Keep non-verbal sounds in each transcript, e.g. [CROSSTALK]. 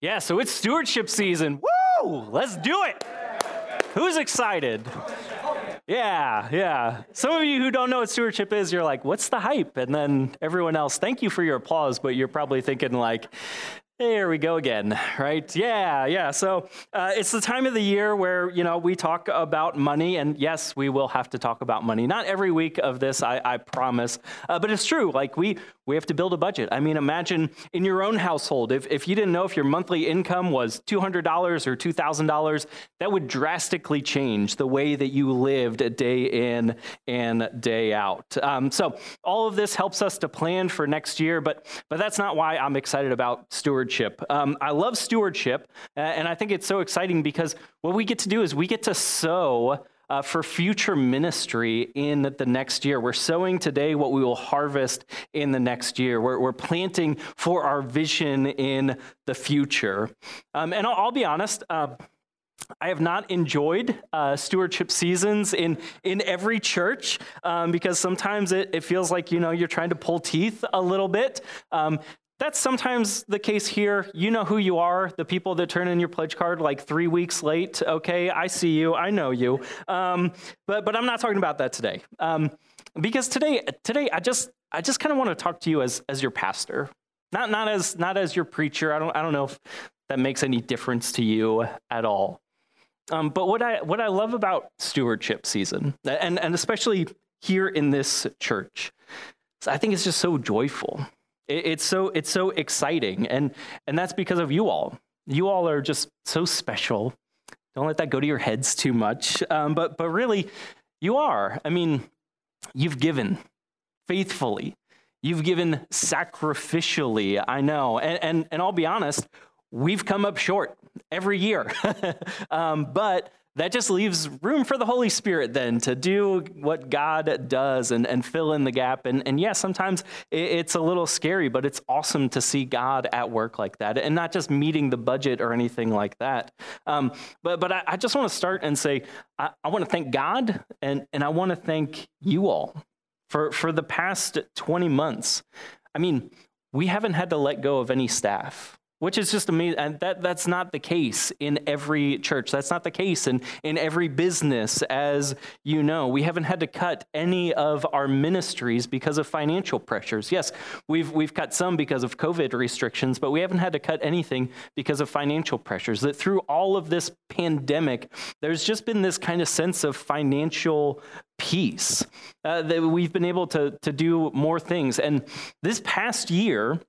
Yeah, so it's stewardship season. Woo! Let's do it. Who's excited? Yeah, yeah. Some of you who don't know what stewardship is, you're like, what's the hype? And then everyone else, thank you for your applause, but you're probably thinking, like, there we go again, right? Yeah, yeah. So uh, it's the time of the year where you know we talk about money, and yes, we will have to talk about money. Not every week of this, I, I promise, uh, but it's true. Like we we have to build a budget. I mean, imagine in your own household, if, if you didn't know if your monthly income was $200 or $2,000, that would drastically change the way that you lived day in and day out. Um, so, all of this helps us to plan for next year, but, but that's not why I'm excited about stewardship. Um, I love stewardship, and I think it's so exciting because what we get to do is we get to sow uh, for future ministry in the next year. We're sowing today what we will harvest in the next year. We're, we're planting for our vision in the future. Um, and I'll, I'll, be honest. Uh, I have not enjoyed uh, stewardship seasons in, in every church um, because sometimes it, it feels like you know you're trying to pull teeth a little bit. Um, that's sometimes the case here. You know who you are, the people that turn in your pledge card like three weeks late. Okay, I see you, I know you. Um, but but I'm not talking about that today. Um, because today today I just I just kind of want to talk to you as as your pastor, not not as not as your preacher. I don't I don't know if that makes any difference to you at all. Um, but what I what I love about stewardship season, and and especially here in this church, I think it's just so joyful it's so it's so exciting, and and that's because of you all. You all are just so special. Don't let that go to your heads too much. Um, but but really, you are. I mean, you've given faithfully. You've given sacrificially. I know, and and, and I'll be honest. We've come up short every year, [LAUGHS] um, but that just leaves room for the Holy Spirit then to do what God does and, and fill in the gap. And, and yes, yeah, sometimes it's a little scary, but it's awesome to see God at work like that and not just meeting the budget or anything like that. Um, but but I, I just want to start and say, I, I want to thank God and, and I want to thank you all for, for the past 20 months. I mean, we haven't had to let go of any staff which is just amazing. And that, that's not the case in every church. That's not the case in, in every business, as you know. We haven't had to cut any of our ministries because of financial pressures. Yes, we've, we've cut some because of COVID restrictions, but we haven't had to cut anything because of financial pressures. That through all of this pandemic, there's just been this kind of sense of financial peace. Uh, that we've been able to, to do more things. And this past year,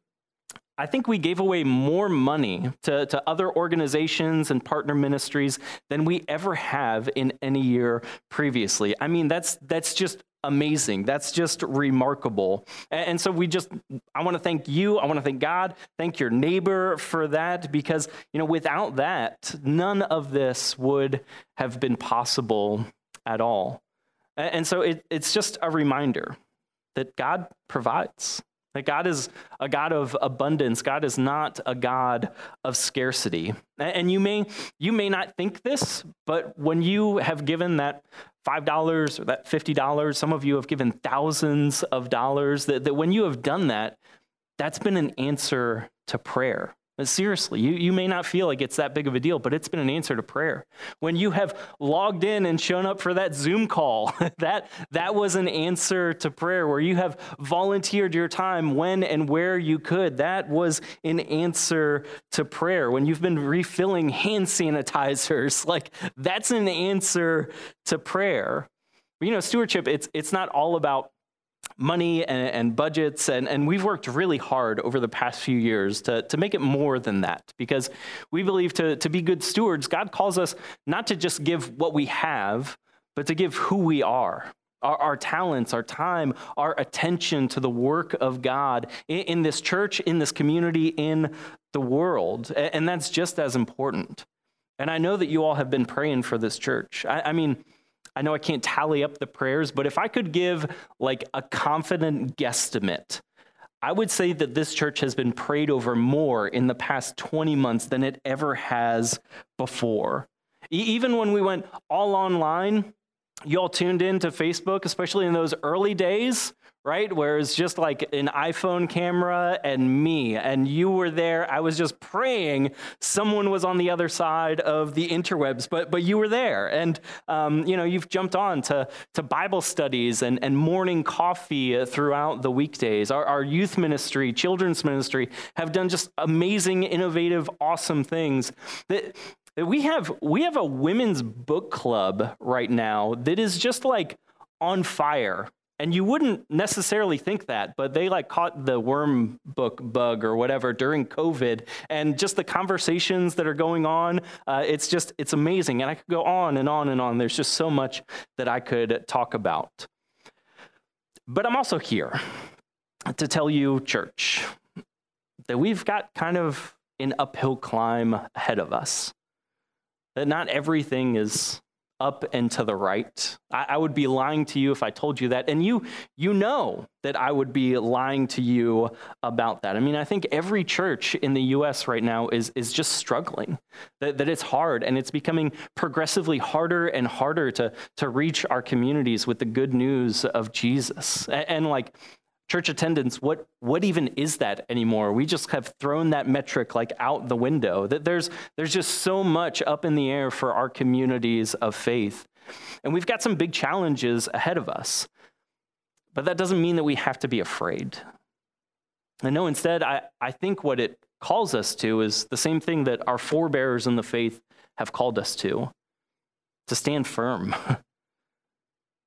I think we gave away more money to, to other organizations and partner ministries than we ever have in any year previously. I mean, that's that's just amazing. That's just remarkable. And, so we just I want to thank you. I want to thank God. Thank your neighbor for that because, you know, without that, none of this would have been possible at all. And, and so it, it's just a reminder that God provides. That God is a God of abundance. God is not a God of scarcity. And you may, you may not think this, but when you have given that $5 or that $50, some of you have given thousands of dollars, that, that when you have done that, that's been an answer to prayer. Seriously, you, you may not feel like it's that big of a deal, but it's been an answer to prayer. When you have logged in and shown up for that Zoom call, [LAUGHS] that, that was an answer to prayer. Where you have volunteered your time when and where you could, that was an answer to prayer. When you've been refilling hand sanitizers, [LAUGHS] like that's an answer to prayer. But, you know, stewardship, it's, it's not all about money and, and, budgets, and, and we've worked really hard over the past few years to, to make it more than that because we believe to, to be good stewards, God calls us not to just give what we have, but to give who we are. Our, our talents, our time, our attention to the work of God in, in this church, in this community, in the world. And, that's just as important. And I know that you all have been praying for this church. I, I mean, I know I can't tally up the prayers, but if I could give like a confident guesstimate, I would say that this church has been prayed over more in the past 20 months than it ever has before. even when we went all online, you all tuned in to Facebook, especially in those early days, right? Where it's just like an iPhone camera and me, and you were there. I was just praying someone was on the other side of the interwebs, but but you were there, and um, you know you've jumped on to to Bible studies and and morning coffee throughout the weekdays. Our, our youth ministry, children's ministry, have done just amazing, innovative, awesome things that. We have we have a women's book club right now that is just like on fire and you wouldn't necessarily think that, but they like caught the worm book bug or whatever during COVID, and just the conversations that are going on, uh, it's just it's amazing. And I could go on and on and on. There's just so much that I could talk about. But I'm also here to tell you, church, that we've got kind of an uphill climb ahead of us. That not everything is up and to the right. I, I, would be lying to you if I told you that. And you, you know that I would be lying to you about that. I mean, I think every church in the US right now is, is just struggling, that, that it's hard and it's becoming progressively harder and harder to, to reach our communities with the good news of Jesus. and, and like, church attendance what what even is that anymore? We just have thrown that metric like out the window that there's there's just so much up in the air for our communities of faith. And we've got some big challenges ahead of us but that doesn't mean that we have to be afraid. And no instead i, I think what it calls us to is the same thing that our forebears in the faith have called us to to stand firm [LAUGHS]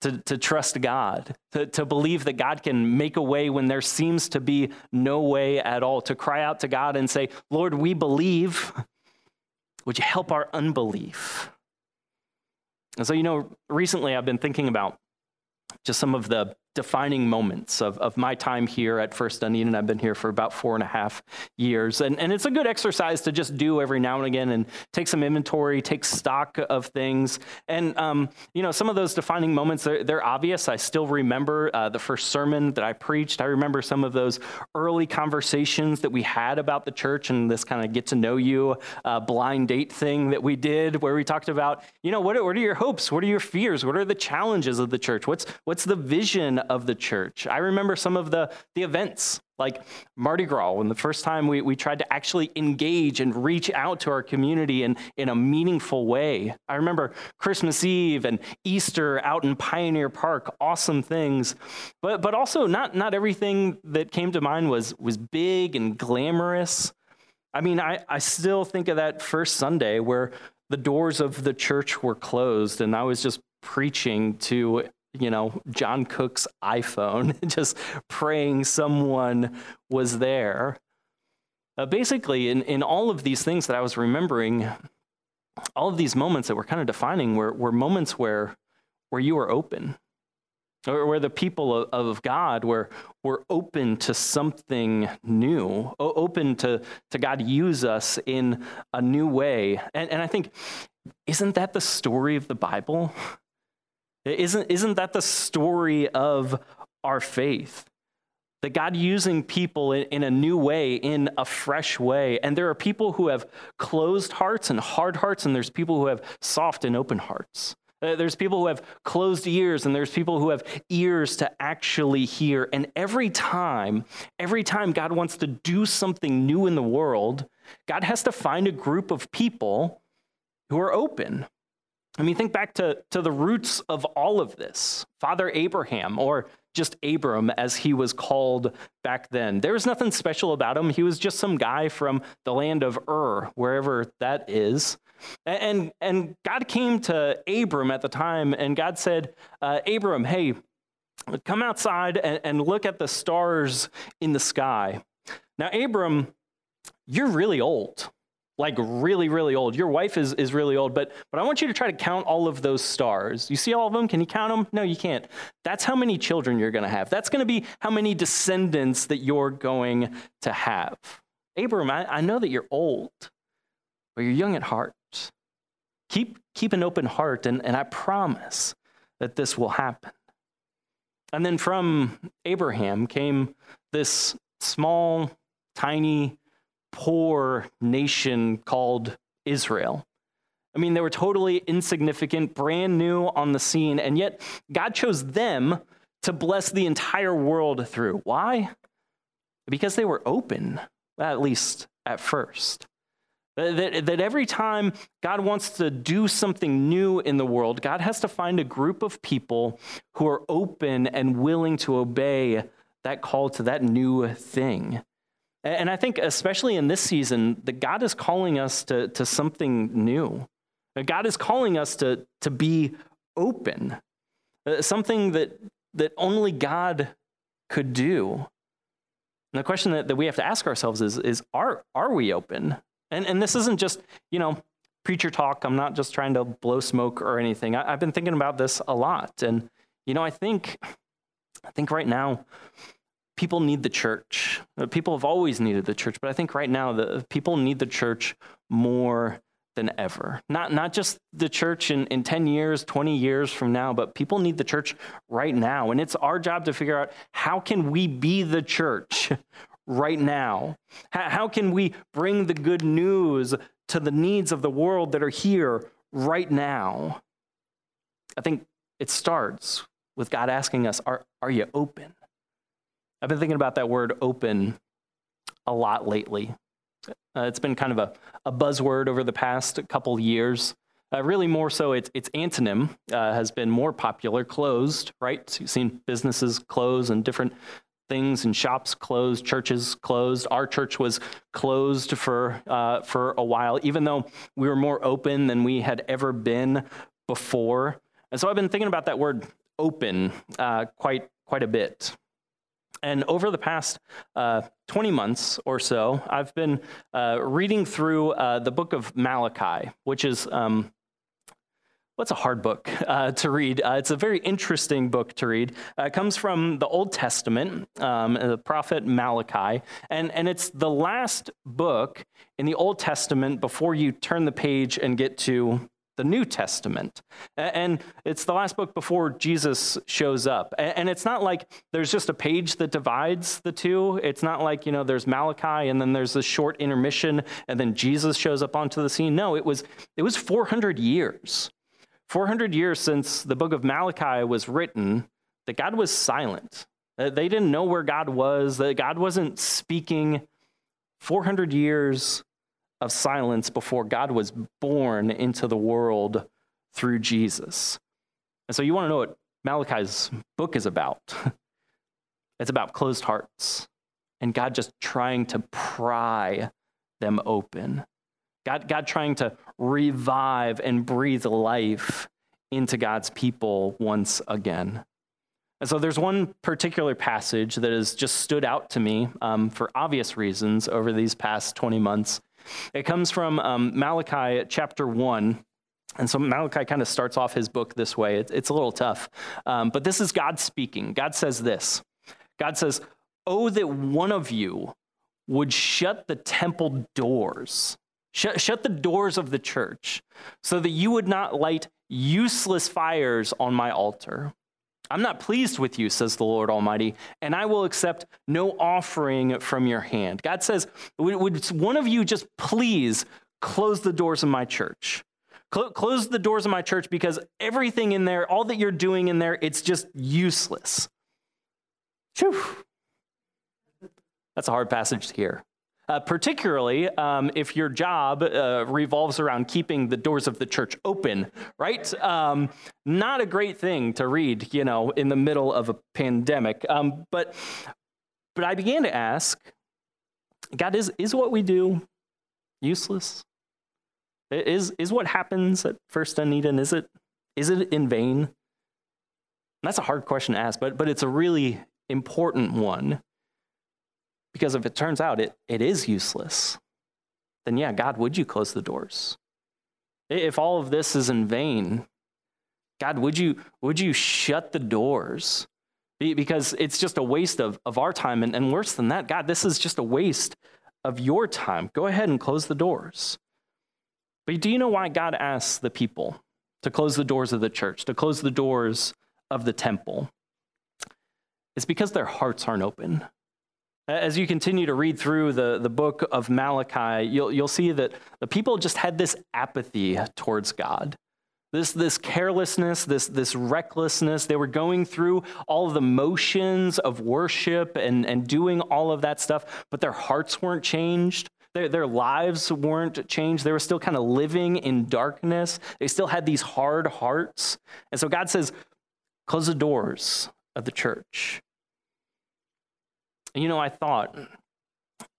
to, to trust God, to, to believe that God can make a way when there seems to be no way at all, to cry out to God and say, Lord, we believe. Would you help our unbelief? And so, you know, recently I've been thinking about just some of the defining moments of, of my time here at First Dunedin. I've been here for about four and a half years. And, and it's a good exercise to just do every now and again and take some inventory, take stock of things. And, um, you know, some of those defining moments, they're, they're obvious. I still remember uh, the first sermon that I preached. I remember some of those early conversations that we had about the church and this kind of get to know you uh, blind date thing that we did where we talked about, you know, what are, what are your hopes? What are your fears? What are the challenges of the church? What's, what's the vision of the church. I remember some of the, the events, like Mardi Gras, when the first time we, we tried to actually engage and reach out to our community in, in a meaningful way. I remember Christmas Eve and Easter out in Pioneer Park, awesome things. But, but also, not, not everything that came to mind was, was big and glamorous. I mean, I, I still think of that first Sunday where the doors of the church were closed and I was just preaching to you know, John Cook's iPhone, [LAUGHS] just praying someone was there. Uh, basically, in, in all of these things that I was remembering, all of these moments that were kind of defining were, were moments where, where you were open, or where the people of, of God were, were open to something new, open to, to God use us in a new way. And, and I think, isn't that the story of the Bible? Isn't, isn't that the story of our faith? That God using people in, in, a new way, in a fresh way. And there are people who have closed hearts and hard hearts, and there's people who have soft and open hearts. Uh, there's people who have closed ears, and there's people who have ears to actually hear. And every time, every time God wants to do something new in the world, God has to find a group of people who are open, I mean, think back to, to the roots of all of this Father Abraham, or just Abram as he was called back then. There was nothing special about him. He was just some guy from the land of Ur, wherever that is. And, and God came to Abram at the time, and God said, uh, Abram, hey, come outside and, and look at the stars in the sky. Now, Abram, you're really old like really, really old. Your wife is, is really old, but, but I want you to try to count all of those stars. You see all of them? Can you count them? No, you can't. That's how many children you're going to have. That's going to be how many descendants that you're going to have. Abram, I, I know that you're old, but you're young at heart. Keep, keep an open heart, and, and I promise that this will happen. And then from Abraham came this small, tiny, poor nation called Israel. I mean, they were totally insignificant, brand new on the scene, and yet God chose them to bless the entire world through. Why? Because they were open, at least at first. That, that every time God wants to do something new in the world, God has to find a group of people who are open and willing to obey that call to that new thing. And I think, especially in this season, that God is calling us to, to something new. God is calling us to, to be open, uh, something that, that only God could do. And the question that, that we have to ask ourselves is, is are, are we open? And, and this isn't just, you know, preacher talk. I'm not just trying to blow smoke or anything. I, I've been thinking about this a lot. And, you know, I think, I think right now, people need the church. Uh, people have always needed the church, but I think right now the people need the church more than ever. Not, not just the church in, in 10 years, 20 years from now, but people need the church right now. And it's our job to figure out how can we be the church [LAUGHS] right now? How, how can we bring the good news to the needs of the world that are here right now? I think it starts with God asking us, are, are you open? I've been thinking about that word open a lot lately. Uh, it's been kind of a, a buzzword over the past couple years. Uh, really, more so, its, its antonym uh, has been more popular closed, right? So you've seen businesses close and different things and shops closed, churches closed. Our church was closed for, uh, for a while, even though we were more open than we had ever been before. And so I've been thinking about that word open uh, quite, quite a bit. And over the past uh, 20 months or so, I've been uh, reading through uh, the book of Malachi, which is. Um, What's a hard book [LAUGHS] uh, to read? Uh, it's a very interesting book to read. Uh, it comes from the Old Testament, um, the prophet Malachi, and, and it's the last book in the Old Testament before you turn the page and get to the New Testament. And it's the last book before Jesus shows up. And it's not like there's just a page that divides the two. It's not like, you know, there's Malachi and then there's this short intermission and then Jesus shows up onto the scene. No, it was it was 400 years. 400 years since the book of Malachi was written that God was silent. Uh, they didn't know where God was, that God wasn't speaking 400 years of silence before God was born into the world through Jesus. And so you want to know what Malachi's book is about. [LAUGHS] it's about closed hearts and God just trying to pry them open. God, God trying to revive and breathe life into God's people once again. And so there's one particular passage that has just stood out to me um, for obvious reasons over these past 20 months. It comes from um, Malachi chapter 1. And so Malachi kind of starts off his book this way. It, it's a little tough. Um, but this is God speaking. God says this God says, Oh, that one of you would shut the temple doors, shut, shut the doors of the church, so that you would not light useless fires on my altar. I'm not pleased with you, says the Lord Almighty, and I will accept no offering from your hand. God says, Would one of you just please close the doors of my church? Close the doors of my church because everything in there, all that you're doing in there, it's just useless. Whew. That's a hard passage to hear. Uh, particularly um, if your job uh, revolves around keeping the doors of the church open, right? Um, not a great thing to read, you know, in the middle of a pandemic. Um, but, but I began to ask, God, is, is what we do useless? Is, is what happens at First Dunedin, is it, is it in vain? And that's a hard question to ask, but, but it's a really important one because if it turns out it, it is useless, then yeah, God, would you close the doors? If all of this is in vain, God, would you, would you shut the doors? Because it's just a waste of, of our time. And, and worse than that, God, this is just a waste of your time. Go ahead and close the doors. But do you know why God asks the people to close the doors of the church, to close the doors of the temple? It's because their hearts aren't open. As you continue to read through the, the book of Malachi, you'll, you'll see that the people just had this apathy towards God. This, this carelessness, this, this recklessness, they were going through all of the motions of worship and, and doing all of that stuff, but their hearts weren't changed. Their, their lives weren't changed. They were still kind of living in darkness. They still had these hard hearts. And so God says, close the doors of the church. And you know, I thought,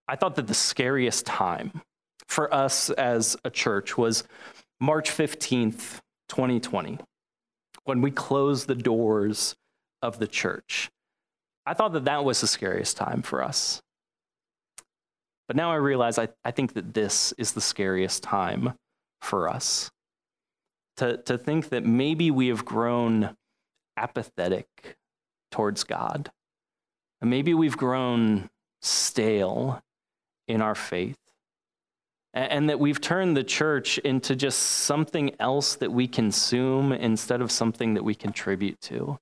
I thought that the scariest time for us as a church was March 15th, 2020, when we closed the doors of the church. I thought that that was the scariest time for us. But now I realize I, I think that this is the scariest time for us. To, to think that maybe we have grown apathetic towards God. Maybe we've grown stale in our faith. And, that we've turned the church into just something else that we consume instead of something that we contribute to.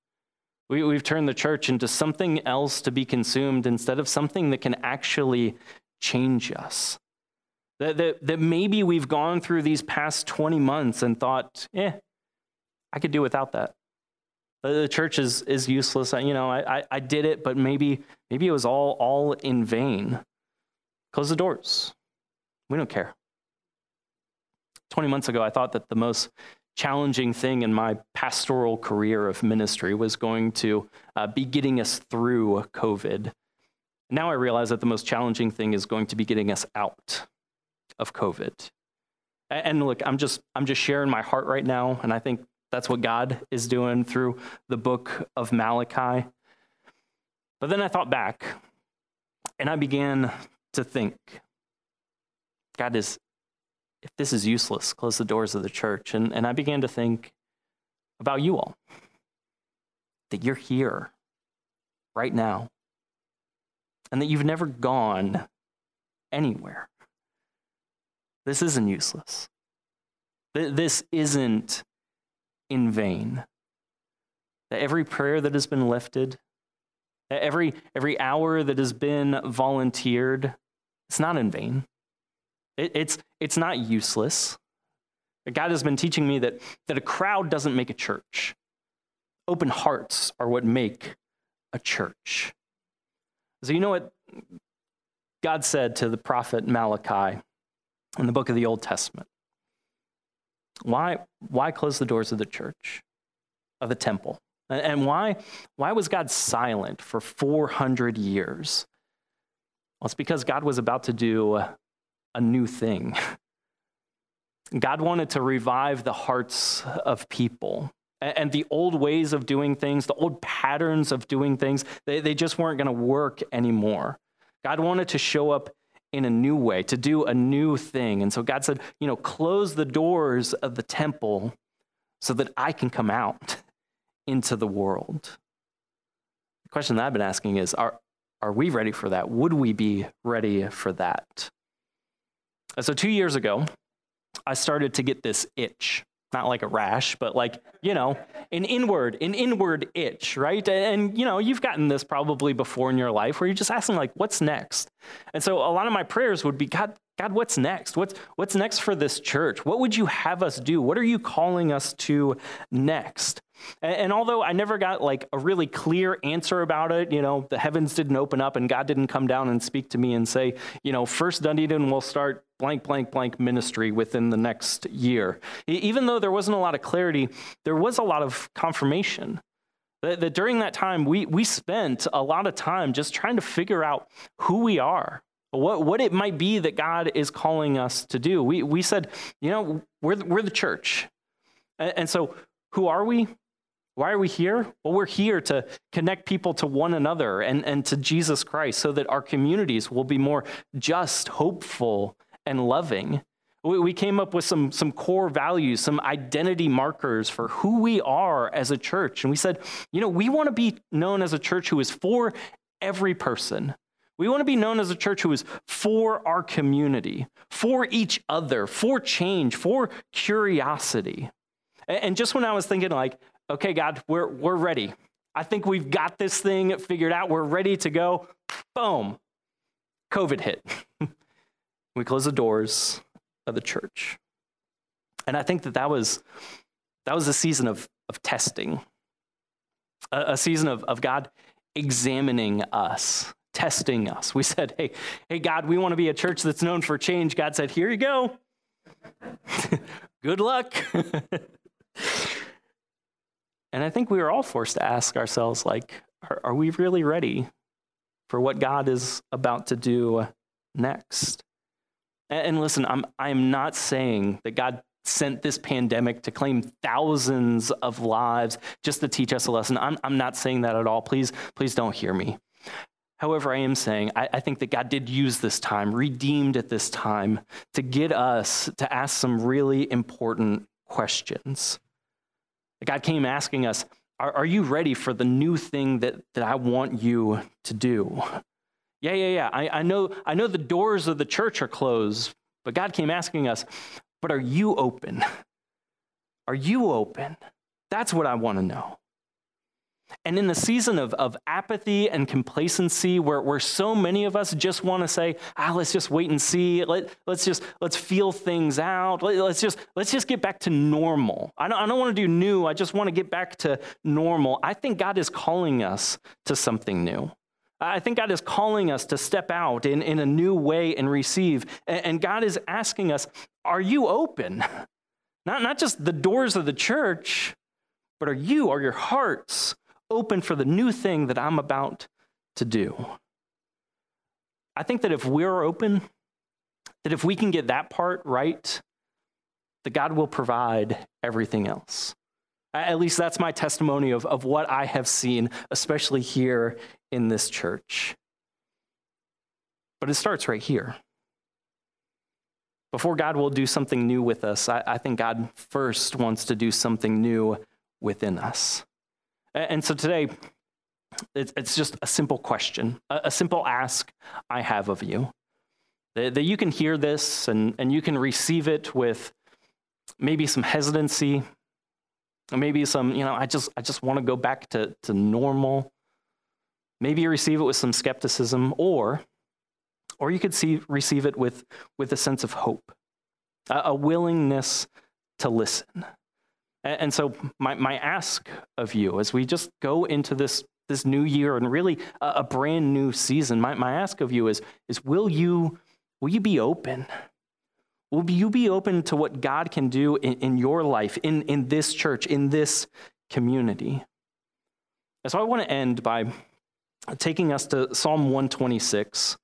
We, we've turned the church into something else to be consumed instead of something that can actually change us. That, that, that maybe we've gone through these past 20 months and thought, eh, I could do without that. The church is, is useless. You know, I, I, I did it, but maybe, maybe it was all, all in vain. Close the doors. We don't care. 20 months ago, I thought that the most challenging thing in my pastoral career of ministry was going to uh, be getting us through COVID. Now I realize that the most challenging thing is going to be getting us out of COVID. And look, I'm just I'm just sharing my heart right now, and I think that's what God is doing through the book of Malachi. But then I thought back, and I began to think, God is if this is useless, close the doors of the church. And, and I began to think about you all, that you're here right now and that you've never gone anywhere. This isn't useless. This isn't in vain. That every prayer that has been lifted, every, every hour that has been volunteered, it's not in vain. It, it's, it's not useless. God has been teaching me that, that a crowd doesn't make a church. Open hearts are what make a church. So, you know what God said to the prophet Malachi in the book of the Old Testament? Why, why close the doors of the church, of the temple? And why, why was God silent for 400 years? Well, it's because God was about to do a new thing. [LAUGHS] God wanted to revive the hearts of people and the old ways of doing things, the old patterns of doing things, they, they just weren't going to work anymore. God wanted to show up in a new way, to do a new thing. And so God said, you know, close the doors of the temple so that I can come out [LAUGHS] into the world. The question that I've been asking is are, are we ready for that? Would we be ready for that? So, two years ago, I started to get this itch not like a rash, but like, you know, an inward, an inward itch, right? And, you know, you've gotten this probably before in your life where you're just asking, like, what's next? And so a lot of my prayers would be, God, God, what's next? What's, what's next for this church? What would you have us do? What are you calling us to next? And, and, although I never got like a really clear answer about it, you know, the heavens didn't open up and God didn't come down and speak to me and say, you know, first Dunedin will start blank, blank, blank ministry within the next year. Even though there wasn't a lot of clarity, there was a lot of confirmation. That, that during that time, we, we spent a lot of time just trying to figure out who we are, what, what it might be that God is calling us to do. We, we said, you know, we're, we're the church. And, and so, who are we? Why are we here? Well, we're here to connect people to one another and, and to Jesus Christ so that our communities will be more just, hopeful, and loving. We came up with some, some core values, some identity markers for who we are as a church. And we said, you know, we want to be known as a church who is for every person. We want to be known as a church who is for our community, for each other, for change, for curiosity. And just when I was thinking, like, okay, God, we're, we're ready. I think we've got this thing figured out. We're ready to go. Boom. COVID hit. [LAUGHS] We closed the doors of the church. And I think that that was That was a season of, of testing, a, a season of, of God examining us, testing us. We said, hey, hey, God, we want to be a church that's known for change. God said, here you go. [LAUGHS] Good luck. [LAUGHS] and I think we were all forced to ask ourselves, like, are, are we really ready for what God is about to do next? And, listen, I'm, I'm not saying that God sent this pandemic to claim thousands of lives just to teach us a lesson. I'm, I'm not saying that at all. Please, please don't hear me. However, I am saying I, I, think that God did use this time, redeemed at this time, to get us to ask some really important questions. God came asking us, Are, are you ready for the new thing that, that I want you to do? Yeah, yeah, yeah. I, I, know, I know the doors of the church are closed, but God came asking us, But are you open? Are you open? That's what I want to know. And in the season of, of apathy and complacency, where, where so many of us just want to say, ah, let's just wait and see. Let, let's just let's feel things out. Let, us just let's just get back to normal. I don't, I don't want to do new. I just want to get back to normal. I think God is calling us to something new. I think God is calling us to step out in, in a new way and receive. And, God is asking us, are you open? Not, not just the doors of the church, but are you, are your hearts open for the new thing that I'm about to do. I think that if we're open, that if we can get that part right, that God will provide everything else. At least that's my testimony of, of what I have seen, especially here in this church. But it starts right here. Before God will do something new with us, I, I think God first wants to do something new within us. And so today, it's just a simple question, a simple ask I have of you. That you can hear this and, and you can receive it with maybe some hesitancy, maybe some, you know, I just, I just want to go back to, to normal. Maybe you receive it with some skepticism, or, or you could see, receive it with, with a sense of hope, a, a willingness to listen. And so, my, my ask of you as we just go into this, this new year and really a, a brand new season, my, my ask of you is, is will, you, will you be open? Will you be open to what God can do in, in your life, in, in this church, in this community? And so, I want to end by taking us to Psalm 126.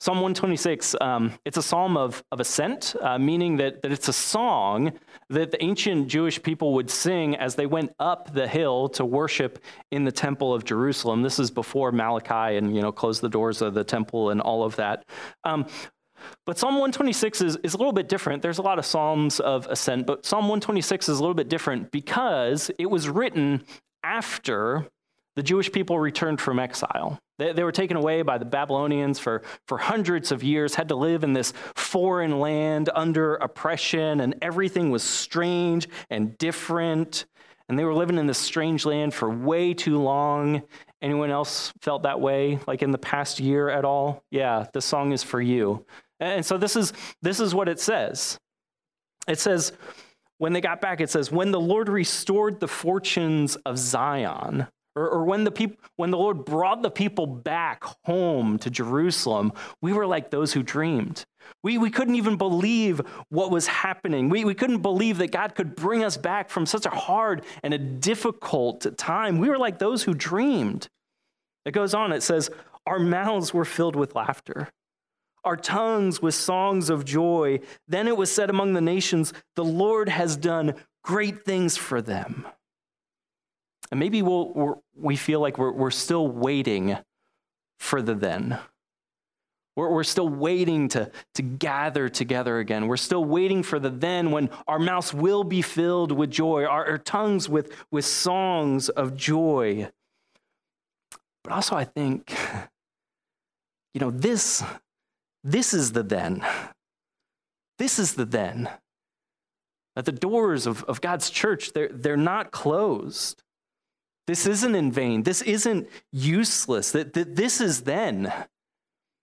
Psalm 126, um, it's a psalm of, of ascent, uh, meaning that, that it's a song that the ancient Jewish people would sing as they went up the hill to worship in the temple of Jerusalem. This is before Malachi and, you know, close the doors of the temple and all of that. Um, but Psalm 126 is, is a little bit different. There's a lot of Psalms of ascent, but Psalm 126 is a little bit different because it was written after the Jewish people returned from exile. They, they, were taken away by the Babylonians for, for hundreds of years, had to live in this foreign land under oppression, and everything was strange and different. And they were living in this strange land for way too long. Anyone else felt that way, like in the past year at all? Yeah, this song is for you. And so this is this is what it says. It says, when they got back, it says, when the Lord restored the fortunes of Zion or, or when, the peop- when the Lord brought the people back home to Jerusalem, we were like those who dreamed. We, we couldn't even believe what was happening. We, we couldn't believe that God could bring us back from such a hard and a difficult time. We were like those who dreamed. It goes on, it says, Our mouths were filled with laughter, our tongues with songs of joy. Then it was said among the nations, The Lord has done great things for them. And maybe we'll, we feel like we're, we're still waiting for the then. We're, we're still waiting to, to gather together again. We're still waiting for the then when our mouths will be filled with joy, our, our tongues with, with songs of joy. But also, I think, [LAUGHS] you know, this, this is the then. This is the then. That the doors of, of God's church, they're, they're not closed. This isn't in vain. This isn't useless. That, that this is then.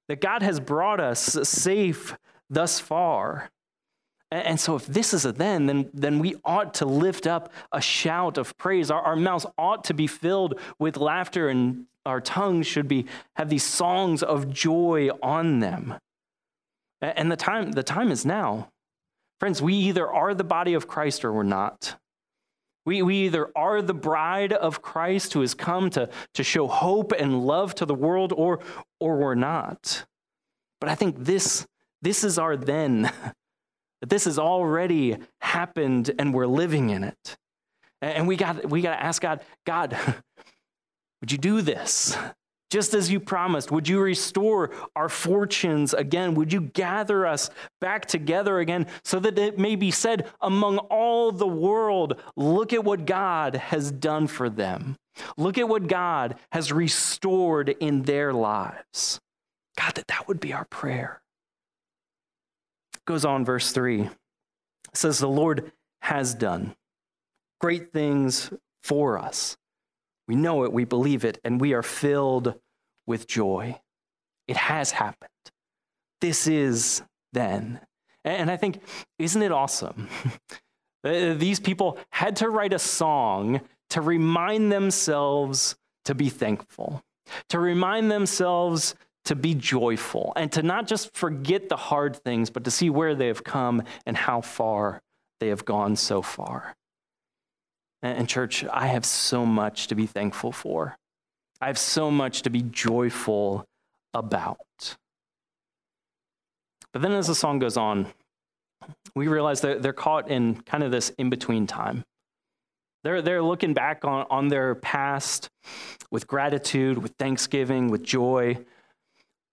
That God has brought us safe thus far. And so, if this is a then, then, then we ought to lift up a shout of praise. Our, our mouths ought to be filled with laughter, and our tongues should be, have these songs of joy on them. And the time, the time is now. Friends, we either are the body of Christ or we're not. We, we either are the bride of Christ who has come to, to show hope and love to the world, or, or we're not. But I think this, this is our then. that [LAUGHS] this has already happened and we're living in it. And we got, we got to ask God, God, [LAUGHS] would you do this? Just as you promised, would you restore our fortunes again? Would you gather us back together again so that it may be said among all the world, look at what God has done for them? Look at what God has restored in their lives. God, that that would be our prayer goes on, verse 3. It says, The Lord has done great things for us. We know it, we believe it, and we are filled with joy. It has happened. This is then. And I think, isn't it awesome? [LAUGHS] Uh, these people had to write a song to remind themselves to be thankful, to remind themselves to be joyful and to not just forget the hard things, but to see where they have come and how far they have gone so far. And, church, I have so much to be thankful for. I have so much to be joyful about. But then as the song goes on, we realize that they're caught in kind of this in between time. They're, they're looking back on, on their past with gratitude, with thanksgiving, with joy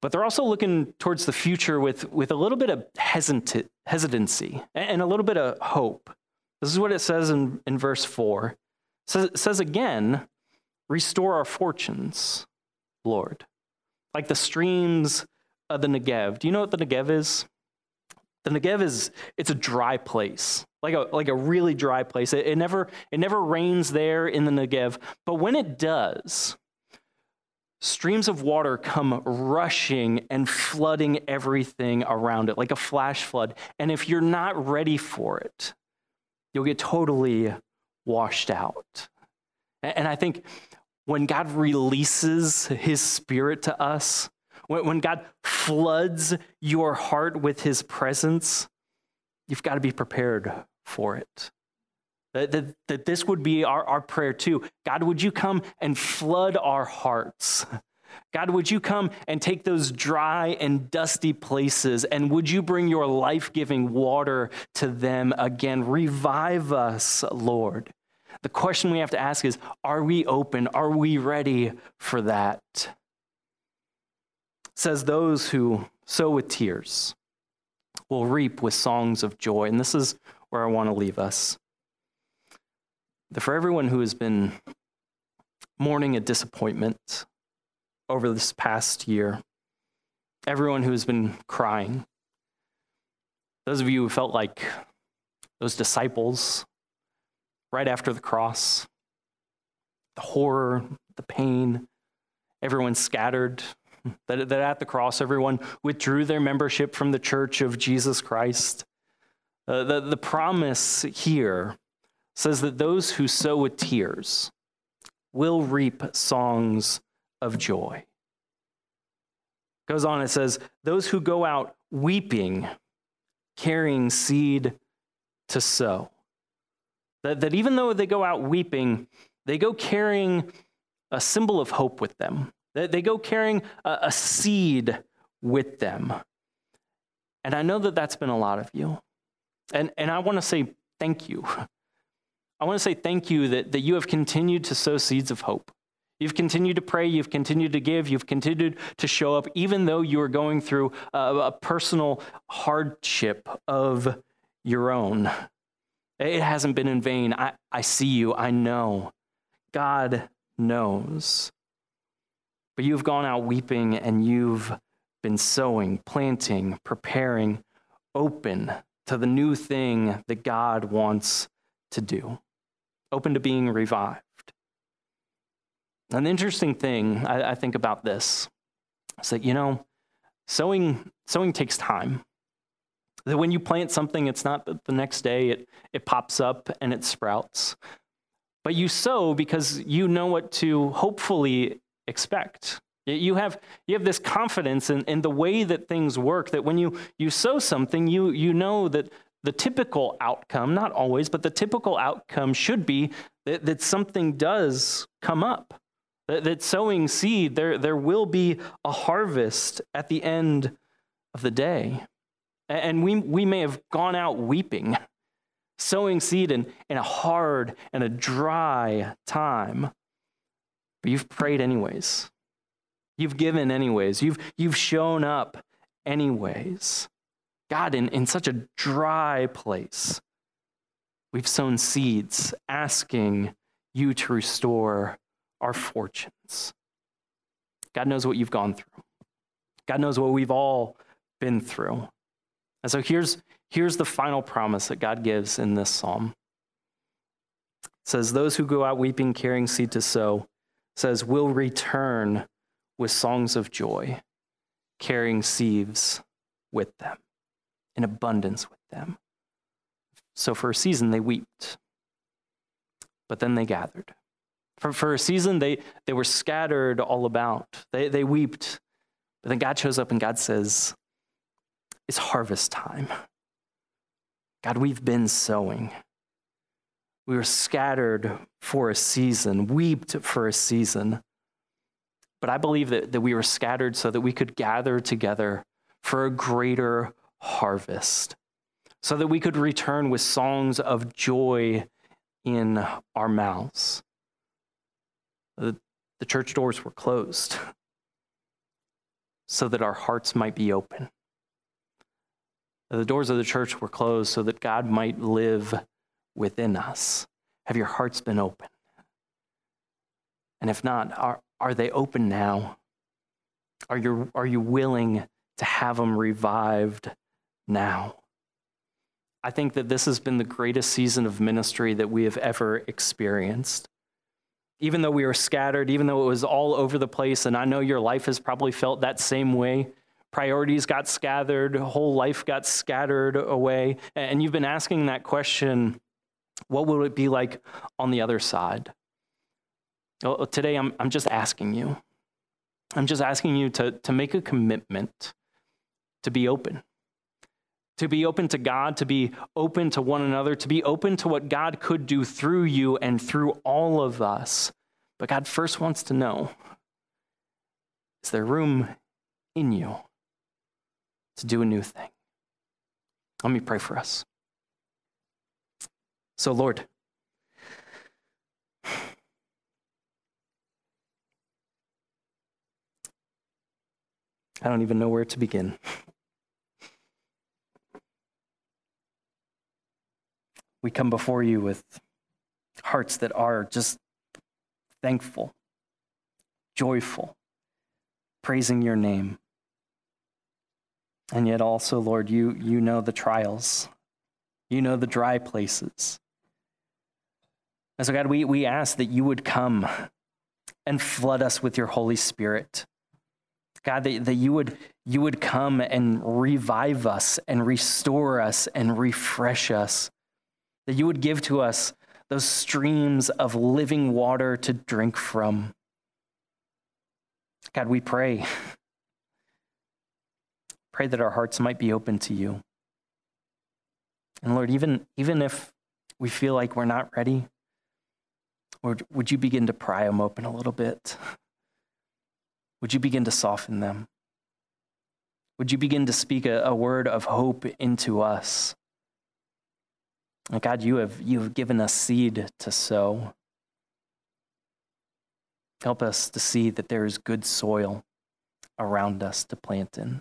but they're also looking towards the future with, with a little bit of hesitancy and a little bit of hope. This is what it says in, in verse 4. It says, it says again, restore our fortunes, Lord, like the streams of the Negev. Do you know what the Negev is? The Negev is it's a dry place, like a like a really dry place. It, it never it never rains there in the Negev, but when it does, streams of water come rushing and flooding everything around it like a flash flood. And if you're not ready for it, you'll get totally washed out. And I think when God releases his spirit to us, when God floods your heart with his presence, you've got to be prepared for it. That, that, that this would be our, our prayer too. God, would you come and flood our hearts? God, would you come and take those dry and dusty places and would you bring your life giving water to them again? Revive us, Lord. The question we have to ask is Are we open? Are we ready for that? It says, Those who sow with tears will reap with songs of joy. And this is where I want to leave us for everyone who has been mourning a disappointment over this past year, everyone who has been crying, those of you who felt like those disciples right after the cross, the horror, the pain, everyone scattered, [LAUGHS] that, that at the cross, everyone withdrew their membership from the church of Jesus Christ. Uh, the, the promise here says that those who sow with tears will reap songs of joy. Goes on, it says, those who go out weeping, carrying seed to sow. That, that even though they go out weeping, they go carrying a symbol of hope with them. That they go carrying a, a seed with them. And I know that that's been a lot of you. And, and I want to say thank you I want to say thank you that, that you have continued to sow seeds of hope. You've continued to pray, you've continued to give, you've continued to show up, even though you are going through a, a personal hardship of your own. It hasn't been in vain. I, I see you, I know. God knows. But you've gone out weeping and you've been sowing, planting, preparing, open to the new thing that God wants to do open to being revived. An interesting thing I, I think about this is that, you know, sowing, sowing takes time. That when you plant something, it's not that the next day it, it pops up and it sprouts. But you sow because you know what to hopefully expect. You have, you have this confidence in, in the way that things work that when you, you sow something, you, you know that the typical outcome, not always, but the typical outcome should be that, that something does come up. That, that sowing seed, there, there will be a harvest at the end of the day. And we, we may have gone out weeping, [LAUGHS] sowing seed in, in a hard and a dry time, but you've prayed anyways. You've given anyways. You've, you've shown up anyways. God, in, in such a dry place, we've sown seeds asking you to restore our fortunes. God knows what you've gone through. God knows what we've all been through. And so here's, here's the final promise that God gives in this psalm. It says, Those who go out weeping, carrying seed to sow, says, will return with songs of joy, carrying sheaves with them, in abundance with them. So for a season, they wept, but then they gathered. For, for a season, they, they were scattered all about. They, they wept, but then God shows up and God says, It's harvest time. God, we've been sowing. We were scattered for a season, wept for a season. But I believe that, that we were scattered so that we could gather together for a greater harvest, so that we could return with songs of joy in our mouths. The, the church doors were closed [LAUGHS] so that our hearts might be open. The doors of the church were closed so that God might live within us. Have your hearts been open? And if not, are, are they open now? Are you, are you willing to have them revived now? I think that this has been the greatest season of ministry that we have ever experienced even though we were scattered, even though it was all over the place, and I know your life has probably felt that same way. Priorities got scattered, whole life got scattered away. And you've been asking that question what will it be like on the other side? Well, uh, today, I'm, I'm just asking you. I'm just asking you to, to make a commitment to be open, to be open to God, to be open to one another, to be open to what God could do through you and through all of us. But God first wants to know is there room in you to do a new thing? Let me pray for us. So, Lord, I don't even know where to begin. we come before you with hearts that are just thankful, joyful, praising your name. And yet also, Lord, you, you know the trials. You know the dry places. And so, God, we, we ask that you would come and flood us with your Holy Spirit. God, that, that you, would, you would come and revive us and restore us and refresh us that you would give to us those streams of living water to drink from. God, we pray. Pray that our hearts might be open to you. And Lord, even, even if we feel like we're not ready, Lord, would you begin to pry them open a little bit? Would you begin to soften them? Would you begin to speak a, a word of hope into us? God, you have, you have given us seed to sow. Help us to see that there is good soil around us to plant in.